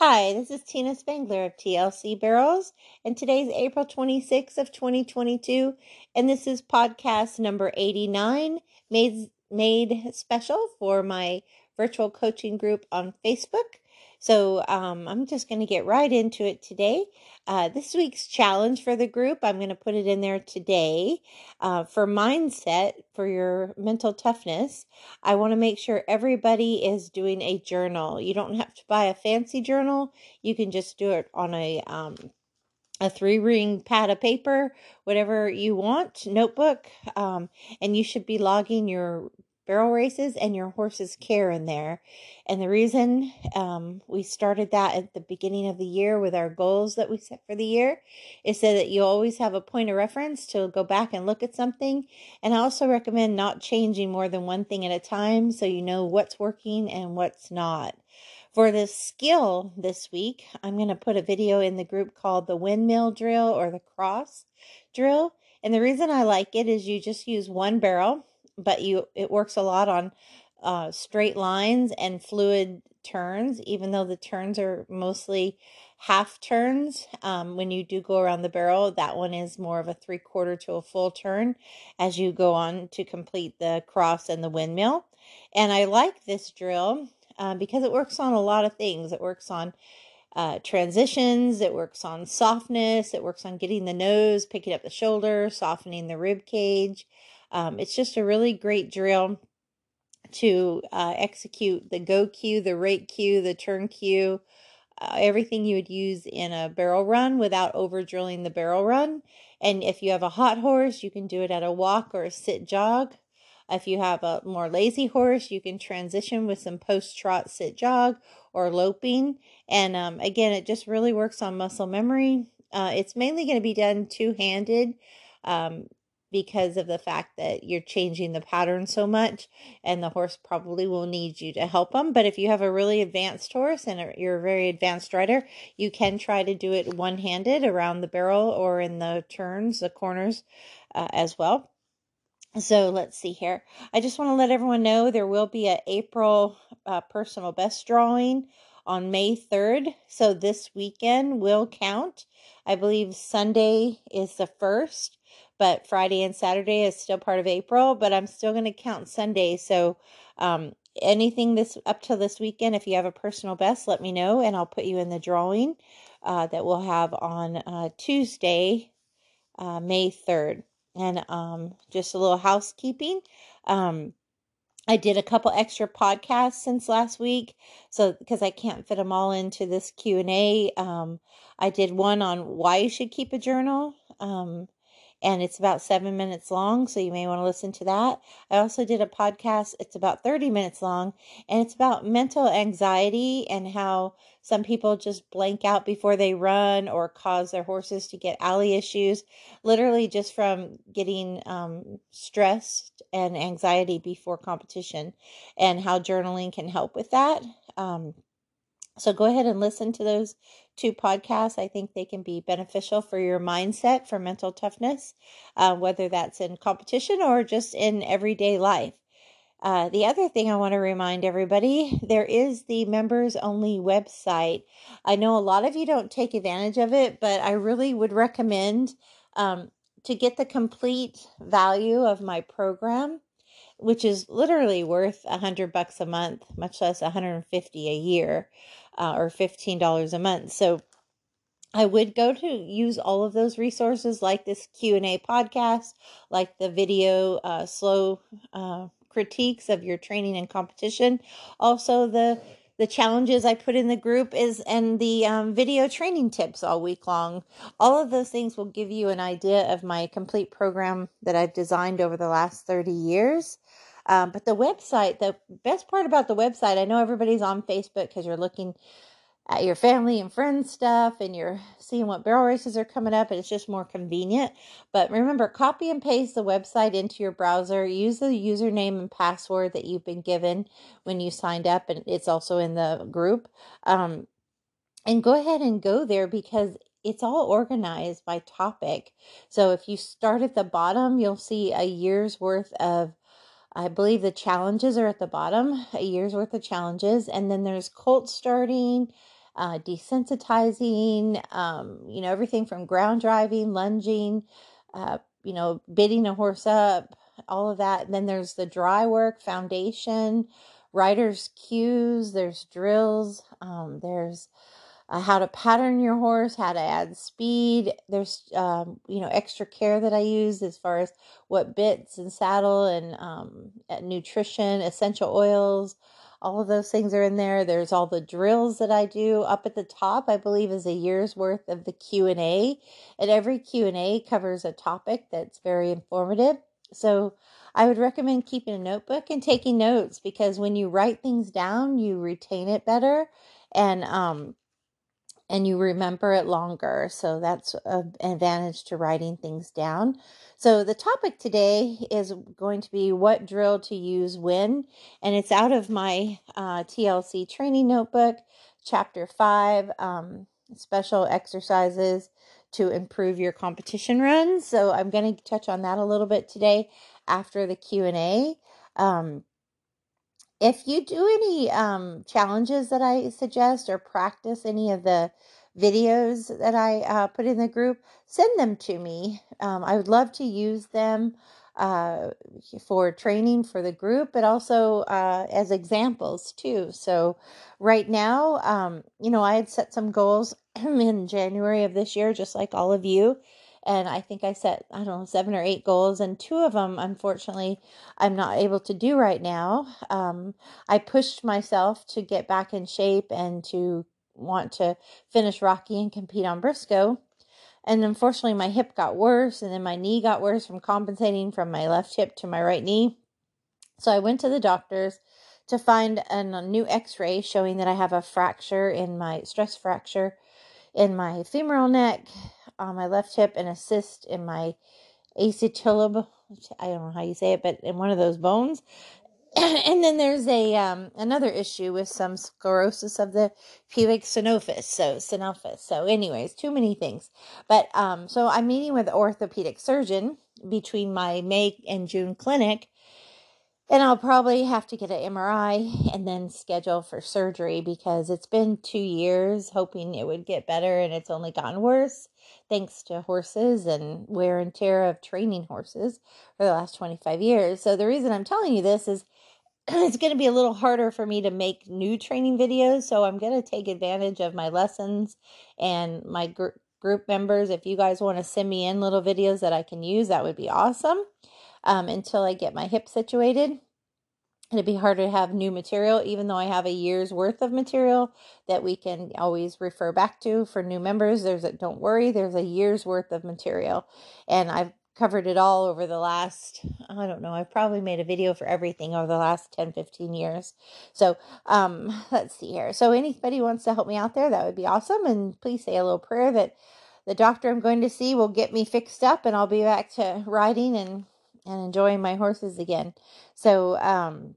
Hi, this is Tina Spangler of TLC Barrels, and today's April 26th of 2022, and this is podcast number 89, made made special for my virtual coaching group on Facebook. So um, I'm just going to get right into it today. Uh, this week's challenge for the group, I'm going to put it in there today. Uh, for mindset, for your mental toughness, I want to make sure everybody is doing a journal. You don't have to buy a fancy journal, you can just do it on a um, a three ring pad of paper, whatever you want, notebook, um, and you should be logging your barrel races and your horse's care in there. And the reason um, we started that at the beginning of the year with our goals that we set for the year is so that you always have a point of reference to go back and look at something. And I also recommend not changing more than one thing at a time so you know what's working and what's not. For the skill this week, I'm going to put a video in the group called the windmill drill or the cross drill. And the reason I like it is you just use one barrel but you it works a lot on uh, straight lines and fluid turns, even though the turns are mostly half turns. Um, when you do go around the barrel, that one is more of a three quarter to a full turn as you go on to complete the cross and the windmill. And I like this drill uh, because it works on a lot of things. It works on uh, transitions, it works on softness, it works on getting the nose, picking up the shoulder, softening the rib cage. Um, it's just a really great drill to uh, execute the go cue, the rate cue, the turn cue, uh, everything you would use in a barrel run without over drilling the barrel run. And if you have a hot horse, you can do it at a walk or a sit jog. If you have a more lazy horse, you can transition with some post trot sit jog or loping. And um, again, it just really works on muscle memory. Uh, it's mainly going to be done two handed. Um, because of the fact that you're changing the pattern so much and the horse probably will need you to help them but if you have a really advanced horse and you're a very advanced rider you can try to do it one-handed around the barrel or in the turns the corners uh, as well. So let's see here. I just want to let everyone know there will be a april uh, personal best drawing on may 3rd so this weekend will count. I believe sunday is the first but Friday and Saturday is still part of April, but I'm still going to count Sunday. So, um, anything this up to this weekend, if you have a personal best, let me know and I'll put you in the drawing uh, that we'll have on uh, Tuesday, uh, May 3rd. And um, just a little housekeeping. Um, I did a couple extra podcasts since last week, so because I can't fit them all into this Q and A, um, I did one on why you should keep a journal. Um, and it's about seven minutes long, so you may want to listen to that. I also did a podcast, it's about 30 minutes long, and it's about mental anxiety and how some people just blank out before they run or cause their horses to get alley issues, literally just from getting um, stressed and anxiety before competition, and how journaling can help with that. Um, so go ahead and listen to those two podcasts. I think they can be beneficial for your mindset for mental toughness, uh, whether that's in competition or just in everyday life. Uh, the other thing I want to remind everybody there is the members only website. I know a lot of you don't take advantage of it, but I really would recommend um, to get the complete value of my program which is literally worth a hundred bucks a month, much less 150 a year uh, or $15 a month. So I would go to use all of those resources like this Q&A podcast, like the video uh, slow uh, critiques of your training and competition. Also the the challenges I put in the group is and the um, video training tips all week long. All of those things will give you an idea of my complete program that I've designed over the last 30 years. Um, but the website, the best part about the website, I know everybody's on Facebook because you're looking at your family and friends stuff and you're seeing what barrel races are coming up and it's just more convenient. But remember, copy and paste the website into your browser. Use the username and password that you've been given when you signed up, and it's also in the group. Um, and go ahead and go there because it's all organized by topic. So if you start at the bottom, you'll see a year's worth of I believe the challenges are at the bottom, a year's worth of challenges. And then there's colt starting, uh, desensitizing, um, you know, everything from ground driving, lunging, uh, you know, bitting a horse up, all of that. And then there's the dry work, foundation, rider's cues, there's drills, um, there's uh, how to pattern your horse, how to add speed. There's, um, you know, extra care that I use as far as what bits and saddle and um, nutrition, essential oils, all of those things are in there. There's all the drills that I do up at the top. I believe is a year's worth of the Q and every Q and A covers a topic that's very informative. So I would recommend keeping a notebook and taking notes because when you write things down, you retain it better. And um, and you remember it longer. So that's an advantage to writing things down. So the topic today is going to be what drill to use when, and it's out of my uh, TLC training notebook, chapter five, um, special exercises to improve your competition runs. So I'm going to touch on that a little bit today after the Q and A. Um, if you do any um, challenges that I suggest or practice any of the videos that I uh, put in the group, send them to me. Um, I would love to use them uh, for training for the group, but also uh, as examples too. So, right now, um, you know, I had set some goals in January of this year, just like all of you and I think I set I don't know seven or eight goals, and two of them, unfortunately, I'm not able to do right now. Um, I pushed myself to get back in shape and to want to finish Rocky and compete on Briscoe. And unfortunately, my hip got worse, and then my knee got worse from compensating from my left hip to my right knee. So I went to the doctors to find a new x ray showing that I have a fracture in my stress fracture in my femoral neck on my left hip and a cyst in my acetabulum. I don't know how you say it, but in one of those bones. and then there's a um, another issue with some sclerosis of the pubic synophus. So synophus. So, anyways, too many things. But um, so I'm meeting with orthopedic surgeon between my May and June clinic and I'll probably have to get an MRI and then schedule for surgery because it's been two years hoping it would get better and it's only gotten worse thanks to horses and wear and tear of training horses for the last 25 years. So, the reason I'm telling you this is it's going to be a little harder for me to make new training videos. So, I'm going to take advantage of my lessons and my gr- group members. If you guys want to send me in little videos that I can use, that would be awesome um, until I get my hip situated. It'd be hard to have new material, even though I have a year's worth of material that we can always refer back to for new members. There's a, don't worry, there's a year's worth of material, and I've covered it all over the last i don't know i've probably made a video for everything over the last 10 15 years so um let's see here so anybody wants to help me out there that would be awesome and please say a little prayer that the doctor i'm going to see will get me fixed up and i'll be back to riding and and enjoying my horses again. So, um,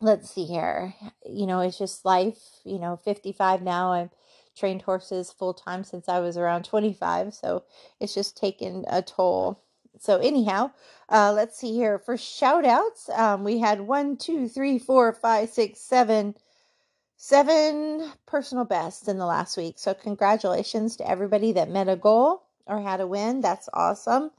let's see here. You know, it's just life. You know, 55 now. I've trained horses full time since I was around 25. So it's just taken a toll. So, anyhow, uh, let's see here. For shout outs, um, we had one, two, three, four, five, six, seven, seven personal bests in the last week. So, congratulations to everybody that met a goal or had a win. That's awesome.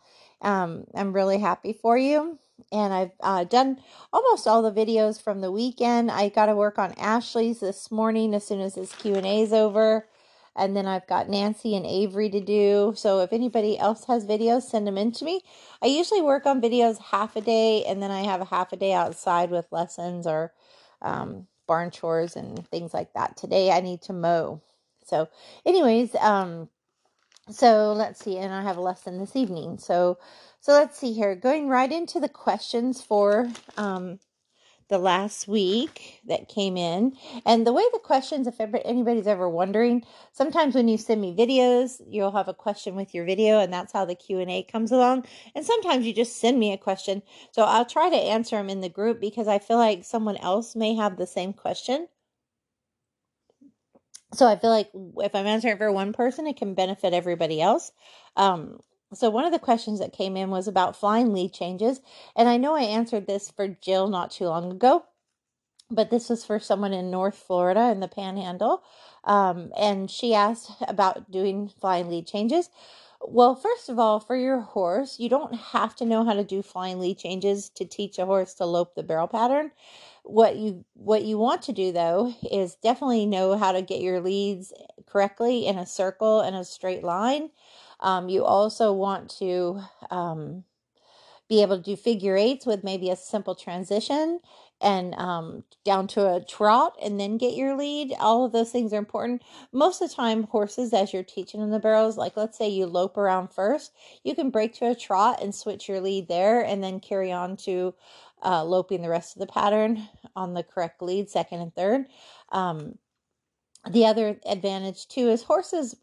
Um, I'm really happy for you. And I've uh, done almost all the videos from the weekend. I got to work on Ashley's this morning as soon as this Q&A is over. And then I've got Nancy and Avery to do. So if anybody else has videos, send them in to me. I usually work on videos half a day and then I have a half a day outside with lessons or um, barn chores and things like that. Today I need to mow. So, anyways, um, so let's see, and I have a lesson this evening. So, so let's see here. Going right into the questions for um, the last week that came in, and the way the questions, if anybody's ever wondering, sometimes when you send me videos, you'll have a question with your video, and that's how the Q and A comes along. And sometimes you just send me a question, so I'll try to answer them in the group because I feel like someone else may have the same question so I feel like if I'm answering for one person, it can benefit everybody else. Um, so one of the questions that came in was about flying lead changes, and I know I answered this for Jill not too long ago, but this was for someone in North Florida in the Panhandle. Um, and she asked about doing flying lead changes. Well, first of all, for your horse, you don't have to know how to do flying lead changes to teach a horse to lope the barrel pattern. What you what you want to do though is definitely know how to get your leads correctly in a circle and a straight line. Um, you also want to um, be able to do figure eights with maybe a simple transition and um, down to a trot and then get your lead. All of those things are important. Most of the time, horses, as you're teaching them the barrels, like let's say you lope around first, you can break to a trot and switch your lead there and then carry on to uh, loping the rest of the pattern on the correct lead, second and third. Um, the other advantage too is horses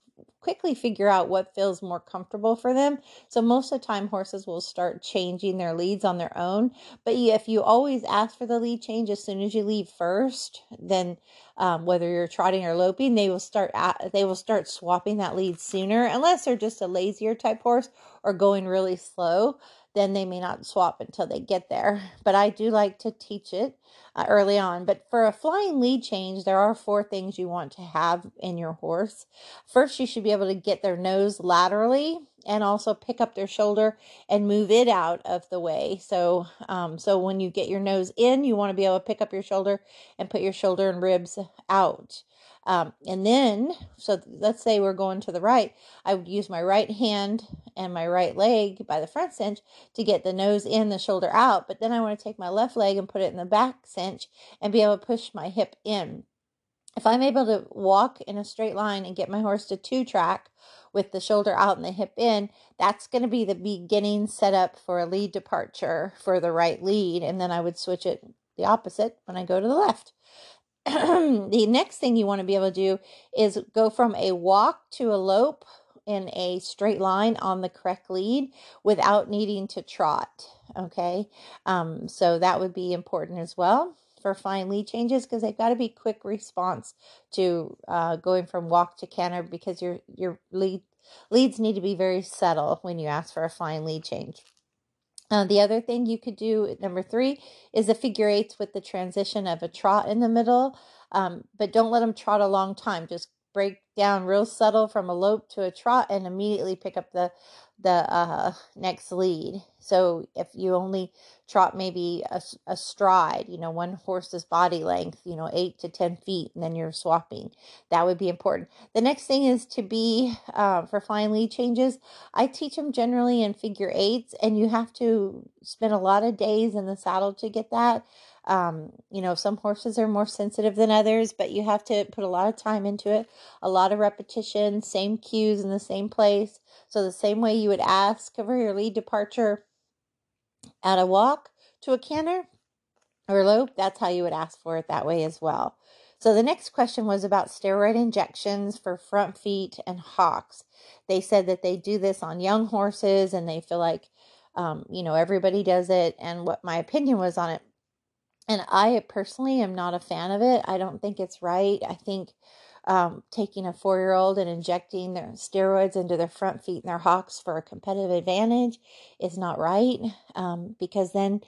quickly figure out what feels more comfortable for them. So most of the time horses will start changing their leads on their own. But if you always ask for the lead change as soon as you leave first, then um, whether you're trotting or loping, they will start at, they will start swapping that lead sooner unless they're just a lazier type horse or going really slow then they may not swap until they get there. But I do like to teach it uh, early on. But for a flying lead change, there are four things you want to have in your horse. First, you should be able to get their nose laterally and also pick up their shoulder and move it out of the way. So, um, so when you get your nose in, you want to be able to pick up your shoulder and put your shoulder and ribs out. Um, and then, so let's say we're going to the right, I would use my right hand and my right leg by the front cinch to get the nose in, the shoulder out. But then I want to take my left leg and put it in the back cinch and be able to push my hip in. If I'm able to walk in a straight line and get my horse to two track with the shoulder out and the hip in, that's going to be the beginning setup for a lead departure for the right lead. And then I would switch it the opposite when I go to the left. the next thing you want to be able to do is go from a walk to a lope in a straight line on the correct lead without needing to trot. Okay, um, so that would be important as well for flying lead changes because they've got to be quick response to uh, going from walk to canter because your your lead leads need to be very subtle when you ask for a flying lead change. Uh, the other thing you could do, number three, is the figure eights with the transition of a trot in the middle. Um, but don't let them trot a long time. Just break down real subtle from a lope to a trot and immediately pick up the the uh, next lead. So if you only trot maybe a, a stride, you know, one horse's body length, you know, eight to 10 feet, and then you're swapping, that would be important. The next thing is to be uh, for flying lead changes. I teach them generally in figure eights, and you have to spend a lot of days in the saddle to get that. Um, you know, some horses are more sensitive than others, but you have to put a lot of time into it, a lot of repetition, same cues in the same place. So, the same way you would ask for your lead departure at a walk to a canter or lope, that's how you would ask for it that way as well. So, the next question was about steroid injections for front feet and hocks. They said that they do this on young horses and they feel like, um, you know, everybody does it. And what my opinion was on it and I personally am not a fan of it. I don't think it's right. I think um, taking a four year old and injecting their steroids into their front feet and their hocks for a competitive advantage is not right um, because then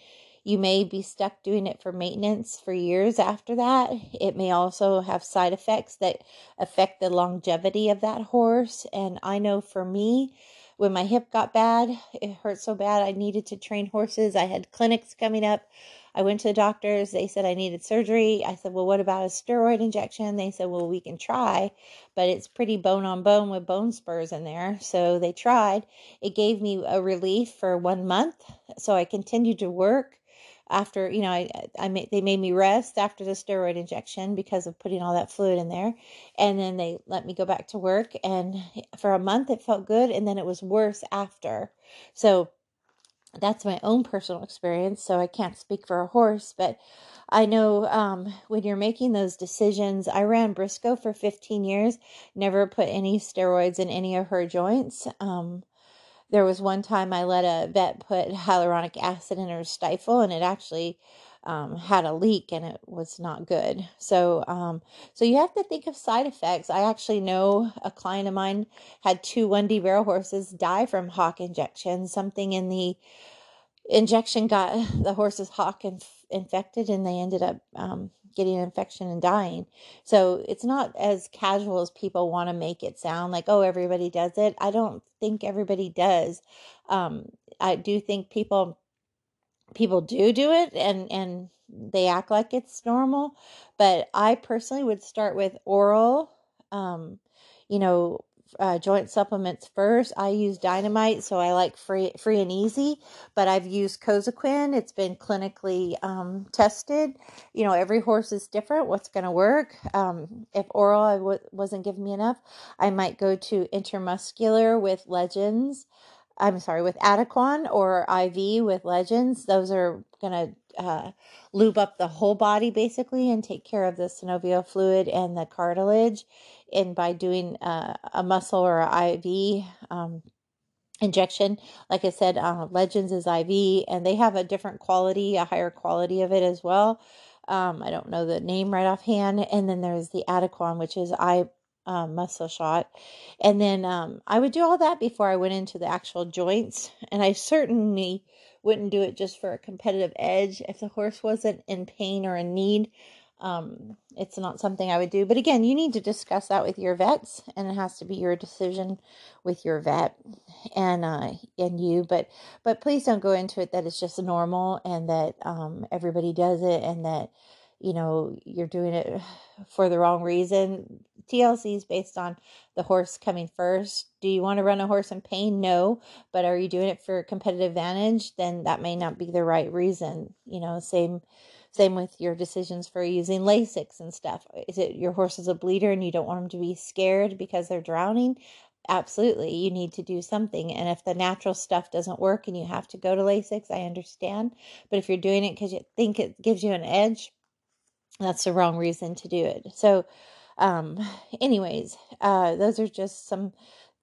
you may be stuck doing it for maintenance for years after that. It may also have side effects that affect the longevity of that horse. And I know for me, when my hip got bad, it hurt so bad I needed to train horses. I had clinics coming up I went to the doctors. They said I needed surgery. I said, Well, what about a steroid injection? They said, Well, we can try, but it's pretty bone on bone with bone spurs in there. So they tried. It gave me a relief for one month. So I continued to work after you know I I made, they made me rest after the steroid injection because of putting all that fluid in there and then they let me go back to work and for a month it felt good and then it was worse after so that's my own personal experience, so I can't speak for a horse, but I know um, when you're making those decisions, I ran Briscoe for 15 years, never put any steroids in any of her joints. Um, there was one time I let a vet put hyaluronic acid in her stifle, and it actually um, had a leak, and it was not good. So, um, so you have to think of side effects. I actually know a client of mine had two 1D barrel horses die from hock injection. something in the injection got the horse's hock inf- infected and they ended up um, getting an infection and dying. So it's not as casual as people want to make it sound like, oh, everybody does it. I don't think everybody does. Um, I do think people people do do it and and they act like it's normal but i personally would start with oral um you know uh, joint supplements first. I use Dynamite, so I like free, free and easy. But I've used Cosequin. It's been clinically um, tested. You know, every horse is different. What's going to work? Um, if oral I w- wasn't giving me enough, I might go to intramuscular with Legends. I'm sorry, with Adequan or IV with Legends. Those are going to uh, lube up the whole body basically and take care of the synovial fluid and the cartilage. And by doing uh, a muscle or IV um, injection, like I said, uh, Legends is IV and they have a different quality, a higher quality of it as well. Um, I don't know the name right offhand. And then there's the Adequan, which is I um, muscle shot. And then um, I would do all that before I went into the actual joints. And I certainly wouldn't do it just for a competitive edge. If the horse wasn't in pain or in need, um, it's not something I would do. But again, you need to discuss that with your vets, and it has to be your decision with your vet and uh, and you. But but please don't go into it that it's just normal and that um, everybody does it and that you know you're doing it for the wrong reason TLC is based on the horse coming first. Do you want to run a horse in pain? No. But are you doing it for competitive advantage? Then that may not be the right reason. You know, same same with your decisions for using Lasix and stuff. Is it your horse is a bleeder and you don't want them to be scared because they're drowning? Absolutely. You need to do something. And if the natural stuff doesn't work and you have to go to Lasix, I understand. But if you're doing it because you think it gives you an edge, that's the wrong reason to do it. So um anyways uh those are just some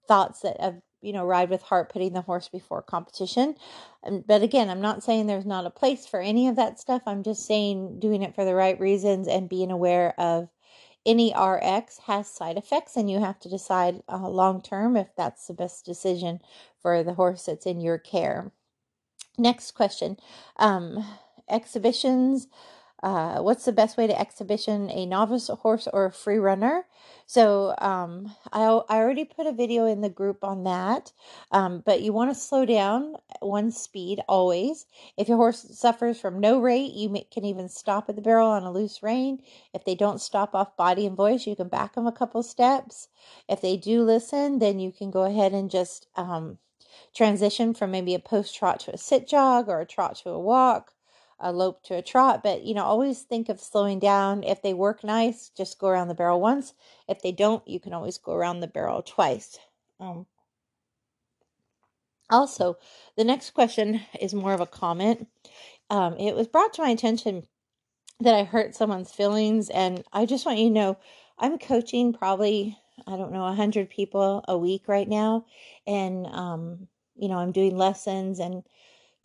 thoughts that have you know ride with heart putting the horse before competition. But again i'm not saying there's not a place for any of that stuff. I'm just saying doing it for the right reasons and being aware of any rx has side effects and you have to decide uh, long term if that's the best decision for the horse that's in your care. Next question um exhibitions uh, what's the best way to exhibition a novice horse or a free runner? So um, I, I already put a video in the group on that, um, but you want to slow down one speed always. If your horse suffers from no rate, you may, can even stop at the barrel on a loose rein. If they don't stop off body and voice, you can back them a couple steps. If they do listen, then you can go ahead and just um, transition from maybe a post trot to a sit jog or a trot to a walk a lope to a trot, but you know, always think of slowing down. If they work nice, just go around the barrel once. If they don't, you can always go around the barrel twice. Um, also, the next question is more of a comment. Um, it was brought to my attention that I hurt someone's feelings, and I just want you to know I'm coaching probably, I don't know, 100 people a week right now, and, um, you know, I'm doing lessons and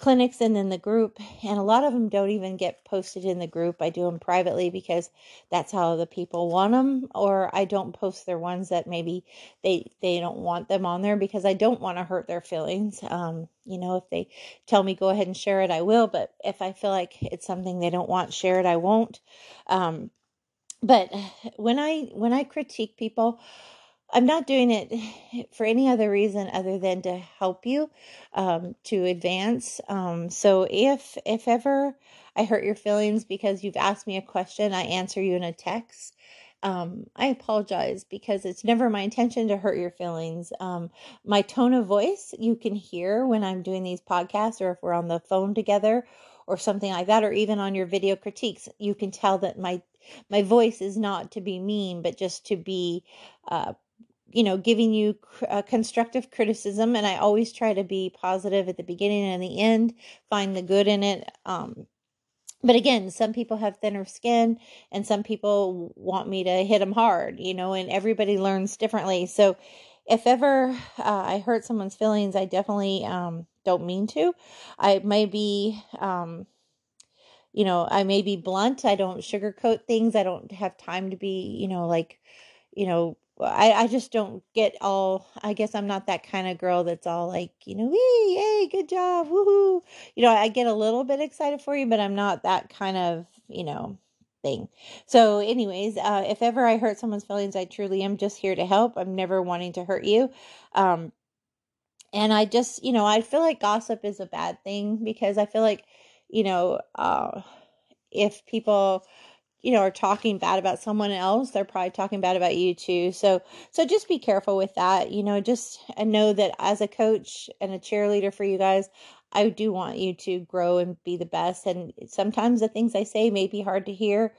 clinics and then the group and a lot of them don't even get posted in the group. I do them privately because that's how the people want them or i don't post their ones that maybe they they don't want them on there because i don't want to hurt their feelings. Um you know if they tell me go ahead and share it i will but if i feel like it's something they don't want shared i won't. Um but when i when i critique people I'm not doing it for any other reason other than to help you um, to advance. Um, so if if ever I hurt your feelings because you've asked me a question, I answer you in a text. Um, I apologize because it's never my intention to hurt your feelings. Um, my tone of voice you can hear when I'm doing these podcasts or if we're on the phone together or something like that, or even on your video critiques, you can tell that my my voice is not to be mean, but just to be uh, you know, giving you uh, constructive criticism. And I always try to be positive at the beginning and the end, find the good in it. Um, but again, some people have thinner skin and some people want me to hit them hard, you know, and everybody learns differently. So if ever uh, I hurt someone's feelings, I definitely um, don't mean to. I may be, um, you know, I may be blunt. I don't sugarcoat things. I don't have time to be, you know, like, you know, I, I just don't get all I guess I'm not that kind of girl that's all like, you know, hey, hey, good job, woohoo. You know, I get a little bit excited for you, but I'm not that kind of, you know, thing. So, anyways, uh, if ever I hurt someone's feelings, I truly am just here to help. I'm never wanting to hurt you. Um, and I just, you know, I feel like gossip is a bad thing because I feel like, you know, uh, if people you know are talking bad about someone else they're probably talking bad about you too. So so just be careful with that you know just and know that as a coach and a cheerleader for you guys i do want you to grow and be the best. And sometimes the things i say may be hard to hear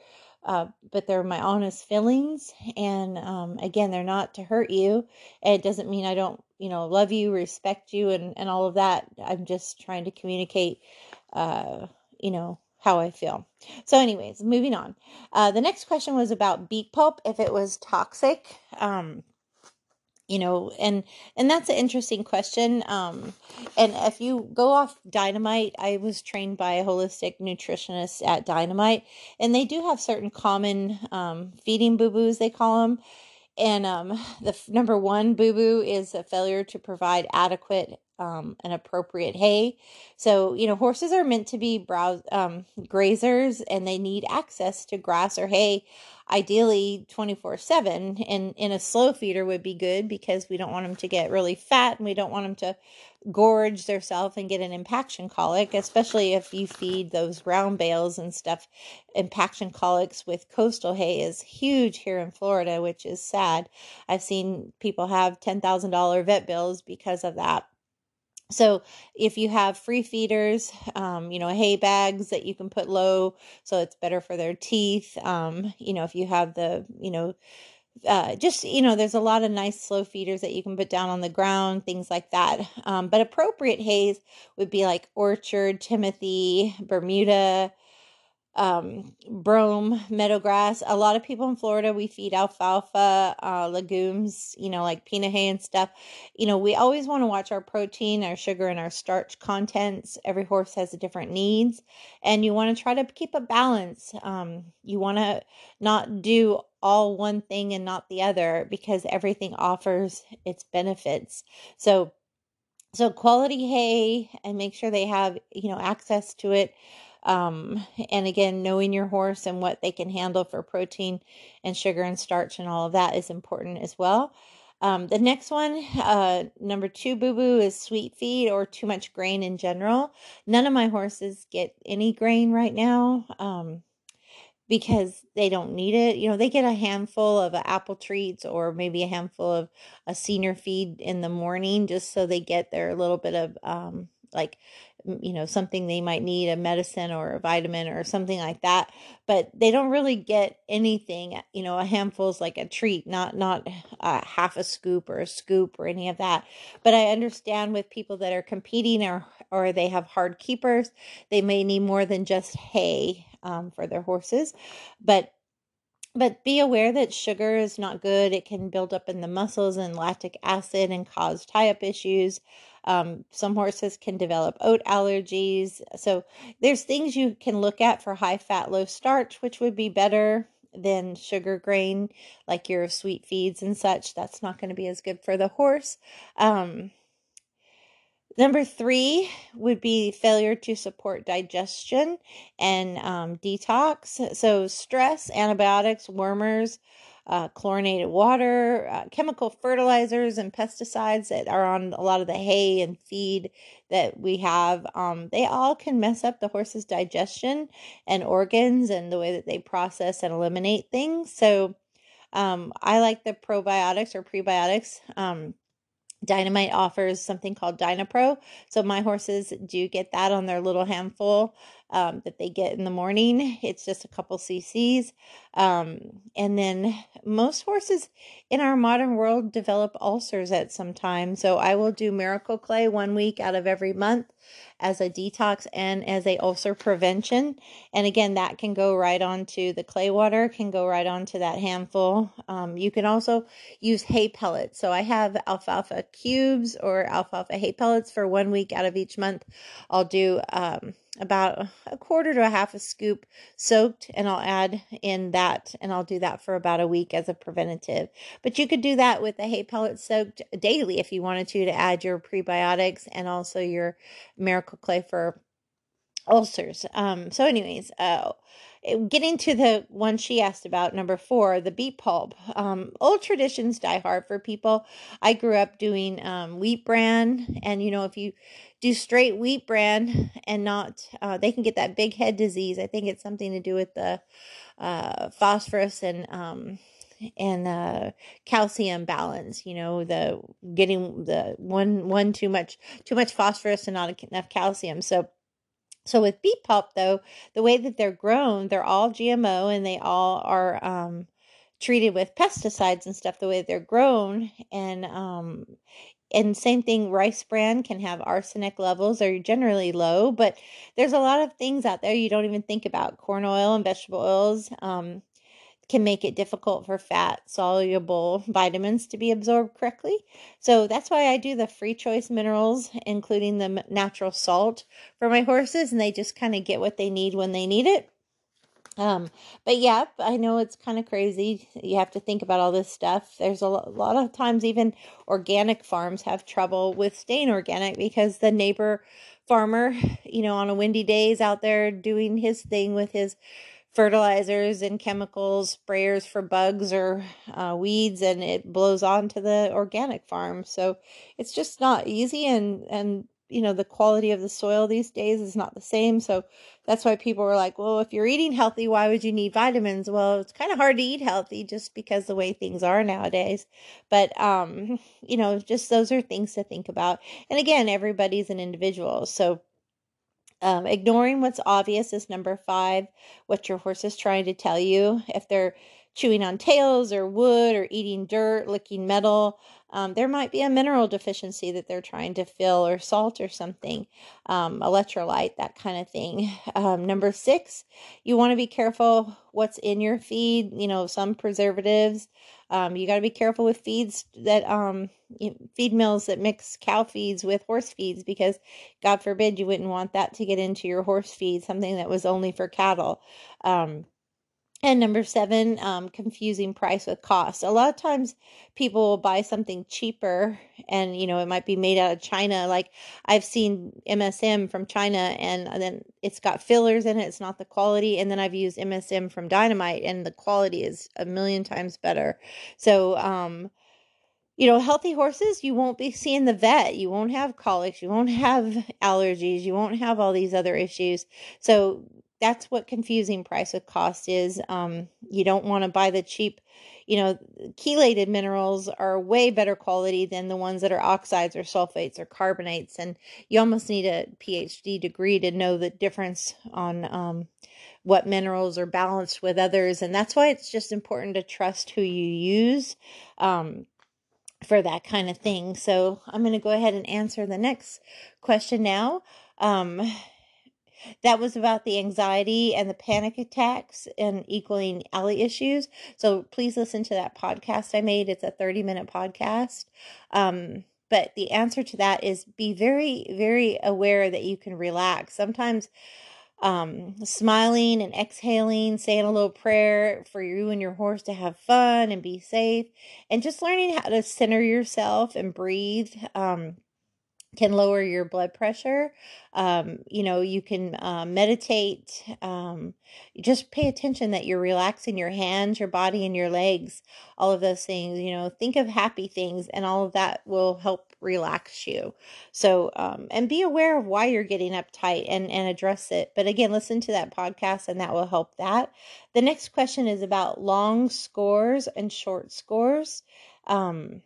uh, but they're my honest feelings. And um, again they're not to hurt you. It doesn't mean i don't you know love you respect you and and all of that. I'm just trying to communicate uh you know how I feel. So, anyways, moving on. Uh, the next question was about beet pulp, if it was toxic. Um, you know and and that's an interesting question um and if you go off dynamite i was trained by a holistic nutritionist at dynamite and they do have certain common um feeding boo-boos they call them and um the f- number one boo-boo is a failure to provide adequate um, and appropriate hay. So, you know, horses are meant to be browse, um, grazers and they need access to grass or hay, ideally 24 7. And in a slow feeder would be good because we don't want them to get really fat and we don't want them to gorge themselves and get an impaction colic, especially if you feed those round bales and stuff. Impaction colics with coastal hay is huge here in Florida, which is sad. I've seen people have $10,000 vet bills because of that. So if you have free feeders, um, you know, hay bags that you can put low, so it's better for their teeth. Um, you know, if you have the, you know, uh, just you know, there's a lot of nice slow feeders that you can put down on the ground, things like that. Um, but appropriate hays would be like orchard, Timothy, Bermuda, um, brome, meadowgrass. A lot of people in Florida, we feed alfalfa, uh, legumes, you know, like peanut hay and stuff. You know, we always want to watch our protein, our sugar, and our starch contents. Every horse has different needs, and you want to try to keep a balance. Um, you want to not do all one thing and not the other because everything offers its benefits. So, so quality hay and make sure they have, you know, access to it um, and again, knowing your horse and what they can handle for protein and sugar and starch and all of that is important as well. Um, the next one, uh, number two boo boo, is sweet feed or too much grain in general. None of my horses get any grain right now. Um, because they don't need it. You know, they get a handful of apple treats or maybe a handful of a senior feed in the morning just so they get their little bit of um, like you know something they might need a medicine or a vitamin or something like that but they don't really get anything you know a handful is like a treat not not a half a scoop or a scoop or any of that but i understand with people that are competing or or they have hard keepers they may need more than just hay um, for their horses but but be aware that sugar is not good. It can build up in the muscles and lactic acid and cause tie up issues. Um, some horses can develop oat allergies. So there's things you can look at for high fat, low starch, which would be better than sugar grain, like your sweet feeds and such. That's not going to be as good for the horse. Um, Number three would be failure to support digestion and um, detox. So, stress, antibiotics, wormers, uh, chlorinated water, uh, chemical fertilizers, and pesticides that are on a lot of the hay and feed that we have. Um, they all can mess up the horse's digestion and organs and the way that they process and eliminate things. So, um, I like the probiotics or prebiotics. Um, Dynamite offers something called Dynapro. So my horses do get that on their little handful um, that they get in the morning. It's just a couple cc's. Um, and then most horses in our modern world develop ulcers at some time. So I will do Miracle Clay one week out of every month as a detox and as a ulcer prevention. And again, that can go right onto the clay water, can go right onto that handful. Um, you can also use hay pellets. So I have alfalfa cubes or alfalfa hay pellets for one week out of each month. I'll do um, about a quarter to a half a scoop soaked and I'll add in that and I'll do that for about a week as a preventative. But you could do that with the hay pellet soaked daily if you wanted to to add your prebiotics and also your miracle clay for ulcers. Um so anyways, uh getting to the one she asked about, number four, the beet pulp. Um, old traditions die hard for people. I grew up doing um, wheat bran, and you know, if you do straight wheat bran and not, uh, they can get that big head disease. I think it's something to do with the uh, phosphorus and um, and uh, calcium balance. You know, the getting the one one too much too much phosphorus and not enough calcium. So. So with beet pulp, though, the way that they're grown, they're all GMO and they all are um, treated with pesticides and stuff. The way they're grown, and um, and same thing rice bran can have arsenic levels are generally low but there's a lot of things out there you don't even think about corn oil and vegetable oils um, can make it difficult for fat soluble vitamins to be absorbed correctly so that's why i do the free choice minerals including the natural salt for my horses and they just kind of get what they need when they need it um, but yeah, I know it's kind of crazy. You have to think about all this stuff. There's a lot of times even organic farms have trouble with staying organic because the neighbor farmer, you know, on a windy day is out there doing his thing with his fertilizers and chemicals, sprayers for bugs or uh, weeds, and it blows onto the organic farm. So it's just not easy, and and you know the quality of the soil these days is not the same. So that's why people were like well if you're eating healthy why would you need vitamins? Well it's kind of hard to eat healthy just because the way things are nowadays. But um you know just those are things to think about. And again everybody's an individual so um, ignoring what's obvious is number five what your horse is trying to tell you. If they're chewing on tails or wood or eating dirt licking metal um, there might be a mineral deficiency that they're trying to fill or salt or something, um, electrolyte, that kind of thing. Um, number six, you want to be careful what's in your feed. You know, some preservatives. Um, you got to be careful with feeds that um, feed mills that mix cow feeds with horse feeds because, God forbid, you wouldn't want that to get into your horse feed, something that was only for cattle. Um, and number seven, um, confusing price with cost. A lot of times people will buy something cheaper and, you know, it might be made out of China. Like I've seen MSM from China and then it's got fillers in it. It's not the quality. And then I've used MSM from Dynamite and the quality is a million times better. So, um, you know, healthy horses, you won't be seeing the vet. You won't have colics. You won't have allergies. You won't have all these other issues. So that's what confusing price with cost is. Um, you don't want to buy the cheap, you know, chelated minerals are way better quality than the ones that are oxides or sulfates or carbonates. And you almost need a PhD degree to know the difference on um, what minerals are balanced with others. And that's why it's just important to trust who you use. Um, for that kind of thing. So I'm going to go ahead and answer the next question now. That was about the anxiety and the panic attacks and equaling alley issues. So please listen to that podcast I made. It's a 30 minute podcast. Um, but the answer to that is be very, very aware that you can relax. Sometimes um, smiling and exhaling, saying a little prayer for you and your horse to have fun and be safe, and just learning how to center yourself and breathe. Um, can lower your blood pressure. Um, you know, you can uh, meditate. Um, just pay attention that you're relaxing your hands, your body, and your legs. All of those things. You know, think of happy things, and all of that will help relax you. So, um, and be aware of why you're getting uptight and and address it. But again, listen to that podcast, and that will help that. The next question is about long scores and short scores. Um,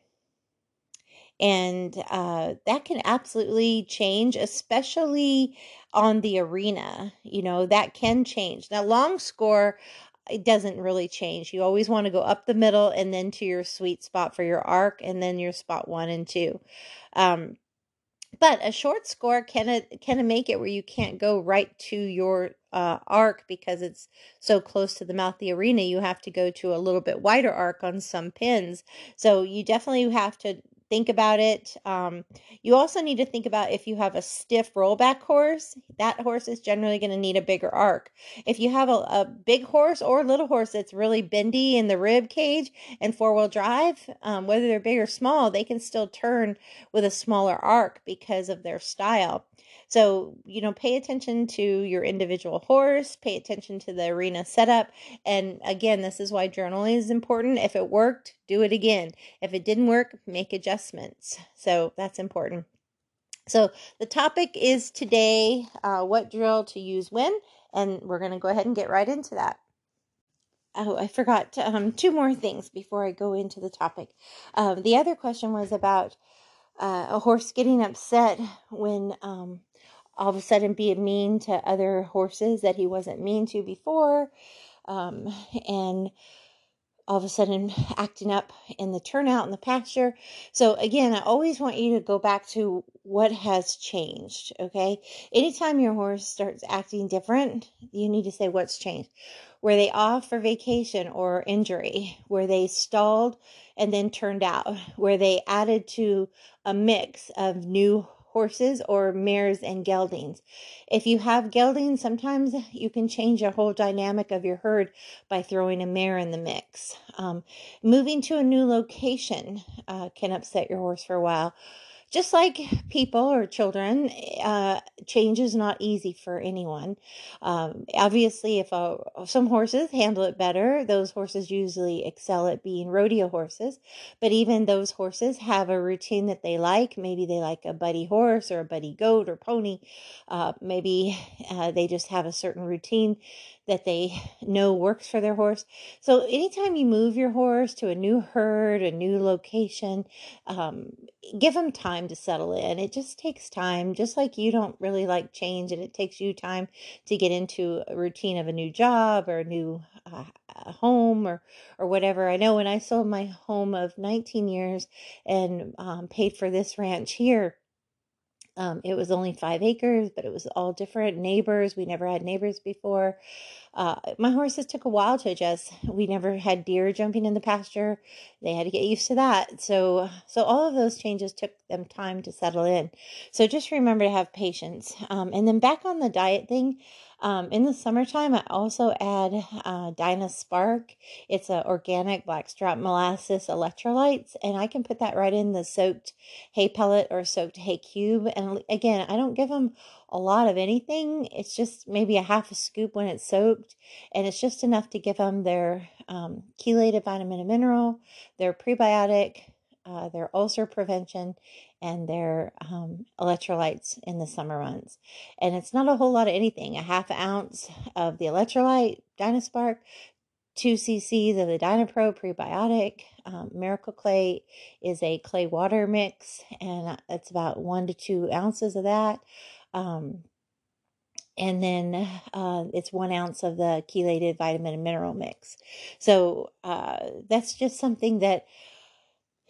and uh, that can absolutely change especially on the arena you know that can change now long score it doesn't really change you always want to go up the middle and then to your sweet spot for your arc and then your spot one and two um, but a short score can it can it make it where you can't go right to your uh, arc because it's so close to the mouth of the arena. You have to go to a little bit wider arc on some pins. So you definitely have to think about it. Um, you also need to think about if you have a stiff rollback horse, that horse is generally going to need a bigger arc. If you have a, a big horse or little horse that's really bendy in the rib cage and four wheel drive, um, whether they're big or small, they can still turn with a smaller arc because of their style. So, you know, pay attention to your individual horse, pay attention to the arena setup. And again, this is why journaling is important. If it worked, do it again. If it didn't work, make adjustments. So that's important. So the topic is today uh, what drill to use when, and we're going to go ahead and get right into that. Oh, I forgot um, two more things before I go into the topic. Um, the other question was about uh, a horse getting upset when um, all of a sudden being mean to other horses that he wasn't mean to before, um, and all of a sudden acting up in the turnout in the pasture. So again, I always want you to go back to what has changed. Okay. Anytime your horse starts acting different, you need to say what's changed. Were they off for vacation or injury? Were they stalled and then turned out? Were they added to a mix of new horses or mares and geldings. If you have geldings, sometimes you can change the whole dynamic of your herd by throwing a mare in the mix. Um, moving to a new location uh, can upset your horse for a while just like people or children, uh, change is not easy for anyone. Um, obviously, if a, some horses handle it better, those horses usually excel at being rodeo horses. But even those horses have a routine that they like. Maybe they like a buddy horse or a buddy goat or pony. Uh, maybe uh, they just have a certain routine that they know works for their horse. So anytime you move your horse to a new herd, a new location, um, give them time to settle in. It just takes time, just like you don't really like change, and it takes you time to get into a routine of a new job or a new uh, home or or whatever. I know when I sold my home of 19 years and um, paid for this ranch here um, it was only five acres, but it was all different neighbors. We never had neighbors before. Uh, my horses took a while to adjust. We never had deer jumping in the pasture. They had to get used to that. So, so all of those changes took them time to settle in. So just remember to have patience. Um, and then back on the diet thing, um, in the summertime, I also add uh, Dyna-Spark. It's an organic blackstrap molasses electrolytes, and I can put that right in the soaked hay pellet or soaked hay cube. And again, I don't give them a lot of anything. It's just maybe a half a scoop when it's soaked, and it's just enough to give them their um, chelated vitamin and mineral, their prebiotic, uh, their ulcer prevention, and their um, electrolytes in the summer months. And it's not a whole lot of anything. A half ounce of the electrolyte, Dyna-Spark, two cc's of the Dynapro prebiotic. Um, Miracle Clay is a clay water mix, and it's about one to two ounces of that. Um, and then uh, it's one ounce of the chelated vitamin and mineral mix. So uh, that's just something that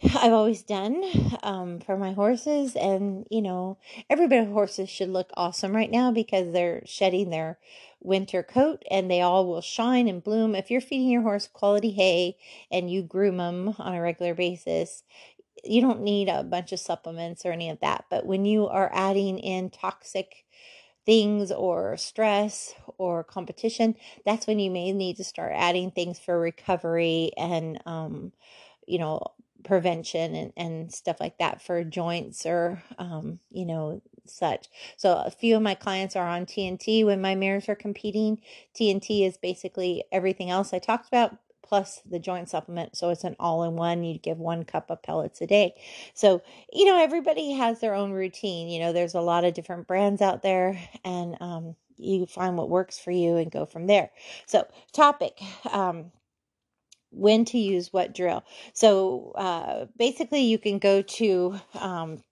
I've always done um, for my horses. And, you know, every bit of horses should look awesome right now because they're shedding their winter coat and they all will shine and bloom. If you're feeding your horse quality hay and you groom them on a regular basis, you don't need a bunch of supplements or any of that. But when you are adding in toxic things or stress or competition, that's when you may need to start adding things for recovery and, um, you know, prevention and, and stuff like that for joints or um, you know such. So a few of my clients are on tnt when my mares are competing tnt is basically everything else i talked about plus the joint supplement. So it's an all-in-one. You give one cup of pellets a day. So you know everybody has their own routine. You know there's a lot of different brands out there and um, you find what works for you and go from there. So topic um, when to use what drill. So uh, basically, you can go to um,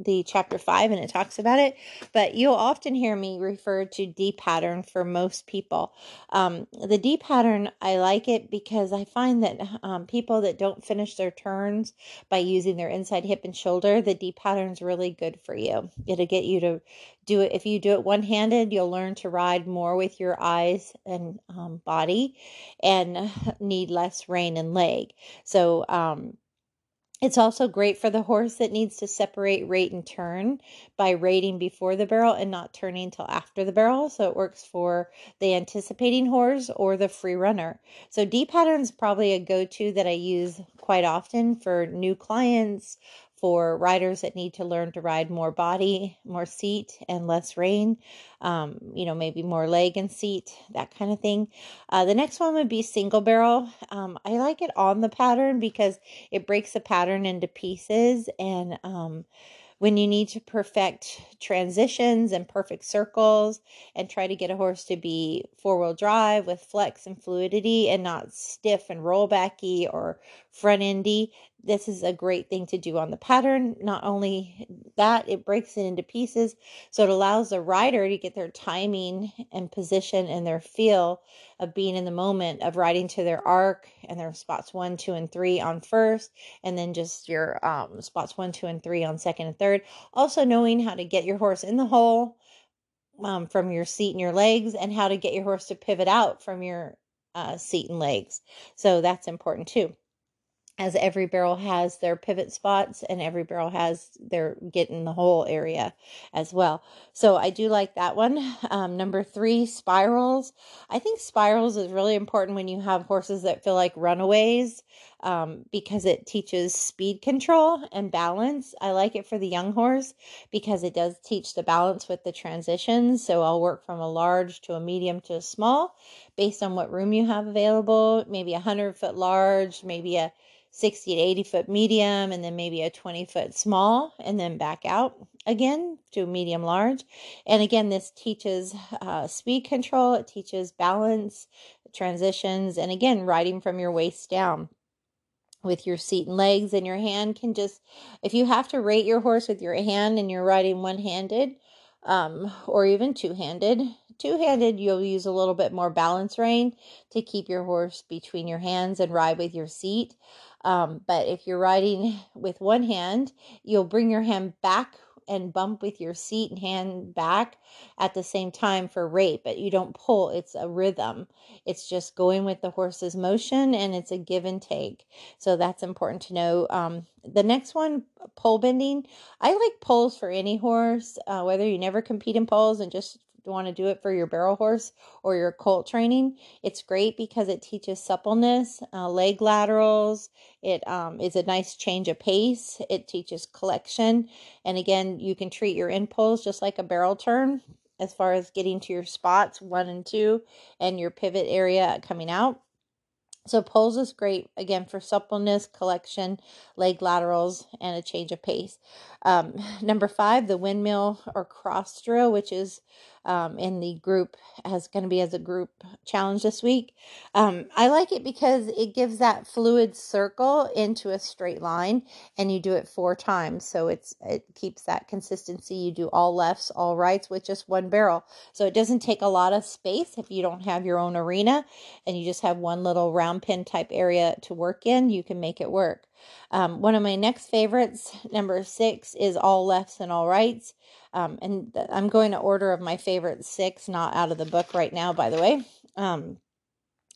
the chapter five and it talks about it, but you'll often hear me refer to D pattern for most people. Um, the D pattern, I like it because I find that um, people that don't finish their turns by using their inside hip and shoulder, the D pattern is really good for you. It'll get you to do it. If you do it one handed, you'll learn to ride more with your eyes and um, body and need less rein and leg. So, um, It's also great for the horse that needs to separate rate and turn by rating before the barrel and not turning until after the barrel. So it works for the anticipating horse or the free runner. So D pattern is probably a go to that I use quite often for new clients, for riders that need to learn to ride more body, more seat, and less rein. Um, you know, maybe more leg and seat, that kind of thing. Uh, the next one would be single barrel. Um, I like it on the pattern because it breaks the pattern into pieces and um, when you need to perfect transitions and perfect circles and try to get a horse to be four wheel drive with flex and fluidity and not stiff and rollbacky or front endy. This is a great thing to do on the pattern. Not only that, it breaks it into pieces, so it allows the rider to get their timing and position and their feel of being in the moment of riding to their arc and their spots one, two, and three on first, and then just your um, spots one, two, and three on second and third. Also, knowing how to get your horse in the hole um, from your seat and your legs, and how to get your horse to pivot out from your uh, seat and legs. So that's important too as every barrel has their pivot spots and every barrel has their get in the hole area as well. So I do like that one. Um, number three, spirals. I think spirals is really important when you have horses that feel like runaways um, because it teaches speed control and balance. I like it for the young horse because it does teach the balance with the transitions. So I'll work from a large to a medium to a small based on what room you have available. Maybe a hundred foot large, maybe a 60 to 80 foot medium and then maybe a 20 foot small and then back out again to medium large. And again this teaches uh, speed control it teaches balance transitions and again riding from your waist down with your seat and legs and your hand can just if you have to rate your horse with your hand and you're riding one handed um, or even two handed two handed you'll use a little bit more balance rein to keep your horse between your hands and ride with your seat um, but if you're riding with one hand, you'll bring your hand back and bump with your seat and hand back at the same time for rate, but you don't pull. It's a rhythm. It's just going with the horse's motion and it's a give and take. So that's important to know. Um, the next one, pole bending. I like poles for any horse, uh, whether you never compete in poles and just want to do it for your barrel horse or your colt training, it's great because it teaches suppleness, uh, leg laterals. It um, is a nice change of pace. It teaches collection. And again, you can treat your in impulse just like a barrel turn as far as getting to your spots one and two and your pivot area coming out. So poles is great again for suppleness, collection, leg laterals, and a change of pace. Um, number five, the windmill or cross drill, which is um, in the group as going to be as a group challenge this week. Um, I like it because it gives that fluid circle into a straight line, and you do it four times, so it's it keeps that consistency. You do all lefts, all rights with just one barrel, so it doesn't take a lot of space if you don't have your own arena, and you just have one little round pen type area to work in. You can make it work. Um, one of my next favorites, number six, is all lefts and all rights. Um, and th- I'm going to order of my favorite six, not out of the book right now, by the way. Um,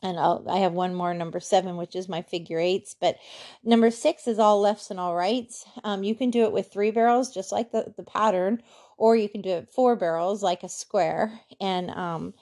and I'll, I have one more, number seven, which is my figure eights. But number six is all lefts and all rights. Um, you can do it with three barrels, just like the, the pattern, or you can do it four barrels, like a square. And um,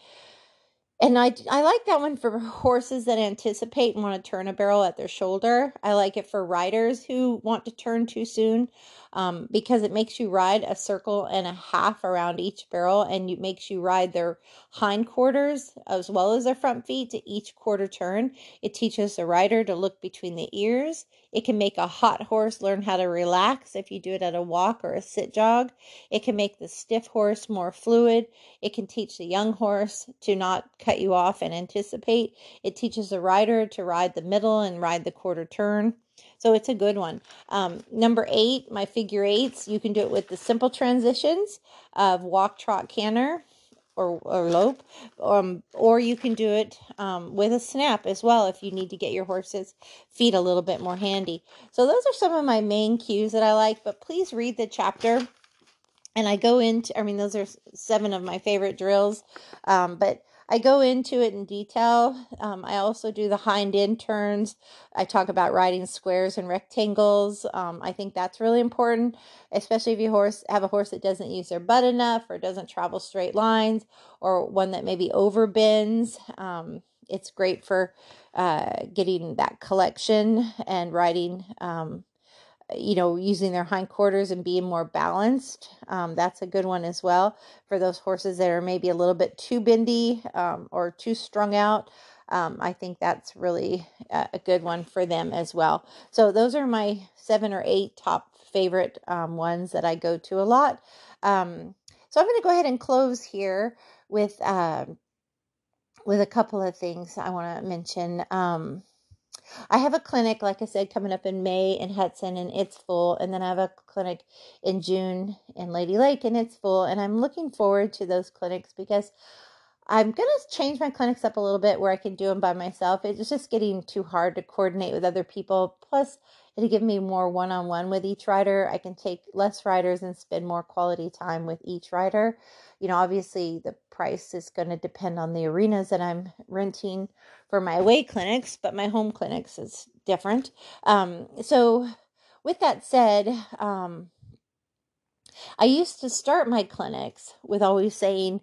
and I, I like that one for horses that anticipate and want to turn a barrel at their shoulder. I like it for riders who want to turn too soon um, because it makes you ride a circle and a half around each barrel and it makes you ride their hindquarters as well as their front feet to each quarter turn. It teaches the rider to look between the ears. It can make a hot horse learn how to relax if you do it at a walk or a sit jog. It can make the stiff horse more fluid. It can teach the young horse to not cut you off and anticipate. It teaches the rider to ride the middle and ride the quarter turn. So it's a good one. Um, number eight, my figure eights, you can do it with the simple transitions of walk, trot, canter, or, or lope, um, or you can do it um, with a snap as well if you need to get your horse's feet a little bit more handy. So those are some of my main cues that I like, but please read the chapter. And I go into, I mean, those are seven of my favorite drills, um, but I go into it in detail. Um, I also do the hind end turns. I talk about riding squares and rectangles. Um, I think that's really important, especially if you horse have a horse that doesn't use their butt enough or doesn't travel straight lines or one that maybe overbends. Um, it's great for uh, getting that collection and riding um, you know, using their hindquarters and being more balanced. Um, that's a good one as well for those horses that are maybe a little bit too bendy um, or too strung out. Um, I think that's really a good one for them as well. So those are my seven or eight top favorite um, ones that I go to a lot. Um, so I'm going to go ahead and close here with uh, with a couple of things I want to mention. Um, I have a clinic, like I said, coming up in May in Hudson, and it's full. And then I have a clinic in June in Lady Lake, and it's full. And I'm looking forward to those clinics because I'm going to change my clinics up a little bit where I can do them by myself. It's just getting too hard to coordinate with other people. Plus, it'll give me more one on one with each rider. I can take less riders and spend more quality time with each rider. You know, obviously, the price is going to depend on the arenas that I'm renting for my away clinics, but my home clinics is different. Um, so, with that said, um, I used to start my clinics with always saying,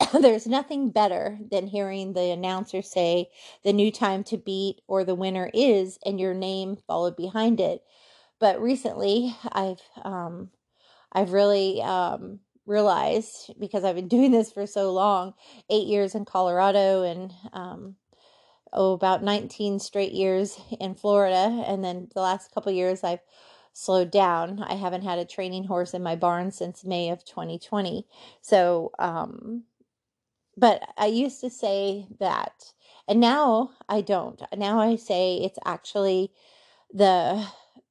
there's nothing better than hearing the announcer say the new time to beat or the winner is and your name followed behind it. But recently, I've um, I've really um, realized because I've been doing this for so long, eight years in Colorado and um, oh about 19 straight years in Florida, and then the last couple years I've slowed down. I haven't had a training horse in my barn since May of 2020. So um, but I used to say that. And now I don't. Now I say it's actually the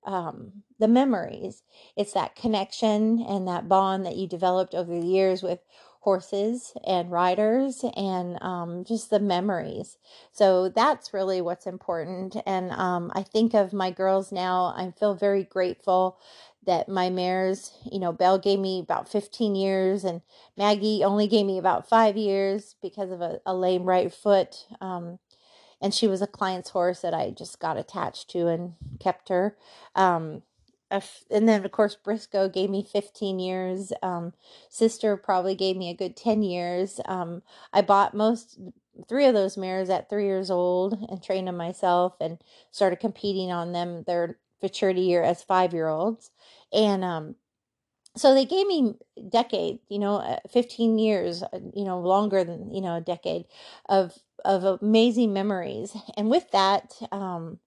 um, the memories. It's that connection and that bond that you developed over the years with horses and riders and um, just the memories. So that's really what's important. And um, I think of my girls now. I feel very grateful that my mares, you know, Belle gave me about 15 years and Maggie only gave me about five years because of a, a lame right foot. Um, and she was a client's horse that I just got attached to and kept her. And then of course Briscoe gave me 15 years. Um, sister probably gave me a good 10 years. Um, I bought most three of those mares at three years old and trained them myself and started competing on them. Their maturity year as five year olds and um so they gave me decade you know uh, 15 years uh, you know longer than you know a decade of of amazing memories and with that um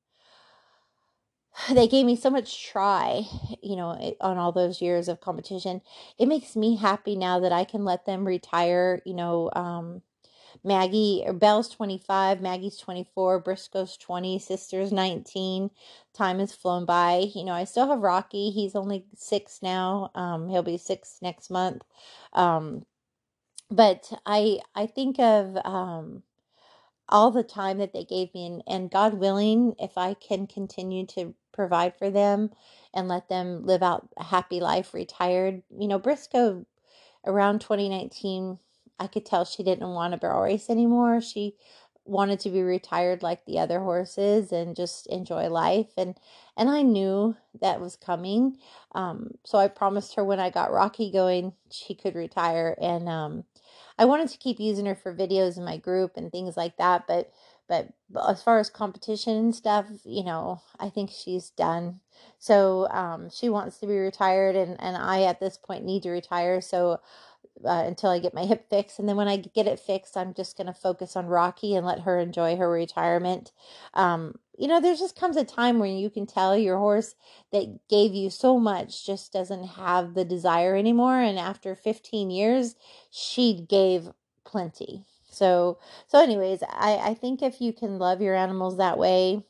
they gave me so much try you know on all those years of competition it makes me happy now that i can let them retire you know um Maggie, Belle's 25, Maggie's 24, Briscoe's 20, Sister's 19. Time has flown by. You know, I still have Rocky. He's only six now. Um, he'll be six next month. Um, but I, I think of, um, all the time that they gave me and, and God willing, if I can continue to provide for them and let them live out a happy life retired, you know, Briscoe around 2019 I could tell she didn't want a barrel race anymore. She wanted to be retired like the other horses and just enjoy life and and I knew that was coming. Um, so I promised her when I got Rocky going she could retire and um, I wanted to keep using her for videos in my group and things like that but but as far as competition and stuff, you know, I think she's done. So um, she wants to be retired, and, and I at this point need to retire. So uh, until I get my hip fixed. And then when I get it fixed, I'm just going to focus on Rocky and let her enjoy her retirement. Um, you know, there just comes a time when you can tell your horse that gave you so much just doesn't have the desire anymore. And after 15 years, she gave plenty. So, so anyways, I, I think if you can love your animals that way,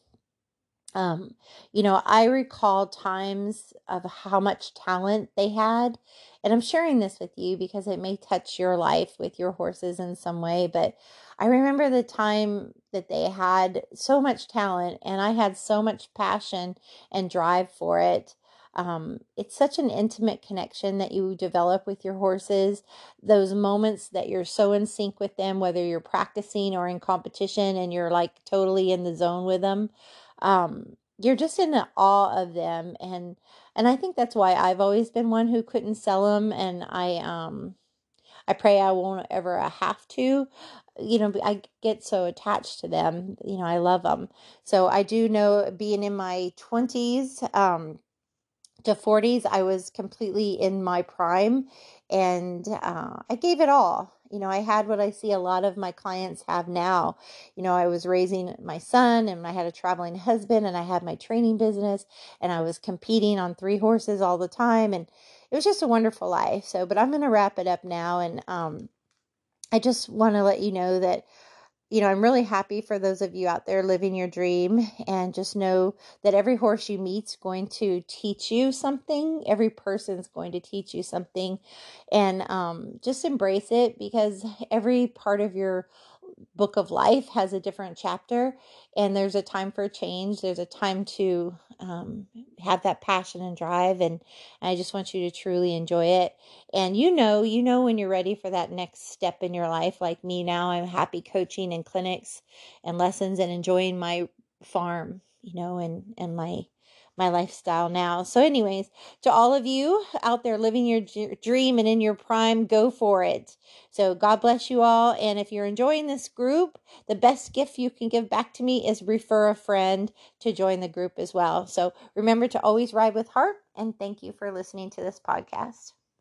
um, you know, I recall times of how much talent they had and I'm sharing this with you because it may touch your life with your horses in some way. But I remember the time that they had so much talent and I had so much passion and drive for it. um, it's such an intimate connection that you develop with your horses. Those moments that you're so in sync with them, whether you're practicing or in competition and you're like totally in the zone with them. Um, you're just in awe of them and and I think that's why I've always been one who couldn't sell them and I um I pray I won't ever have to you know I get so attached to them you know I love them so I do know being in my 20s um to 40s, I was completely in my prime and uh, I gave it all. You know, I had what I see a lot of my clients have now. You know, I was raising my son and I had a traveling husband and I had my training business and I was competing on three horses all the time. And it was just a wonderful life. So, but I'm going to wrap it up now. And um, I just want to let you know that you know, I'm really happy for those of you out there living your dream and just know that every horse you meet's going to teach you something. Every person's going to teach you something and um, just embrace it because every part of your book of life has a different chapter and there's a time for change there's a time to um, have that passion and drive and i just want you to truly enjoy it. And you know you know when you're ready for that next step in your life like me now i'm happy coaching and clinics and lessons and enjoying my farm you know and and my my lifestyle now. So, anyways, to all of you out there living your dream and in your prime, go for it. So, God bless you all. And if you're enjoying this group, the best gift you can give back to me is refer a friend to join the group as well. So, remember to always ride with heart. And thank you for listening to this podcast.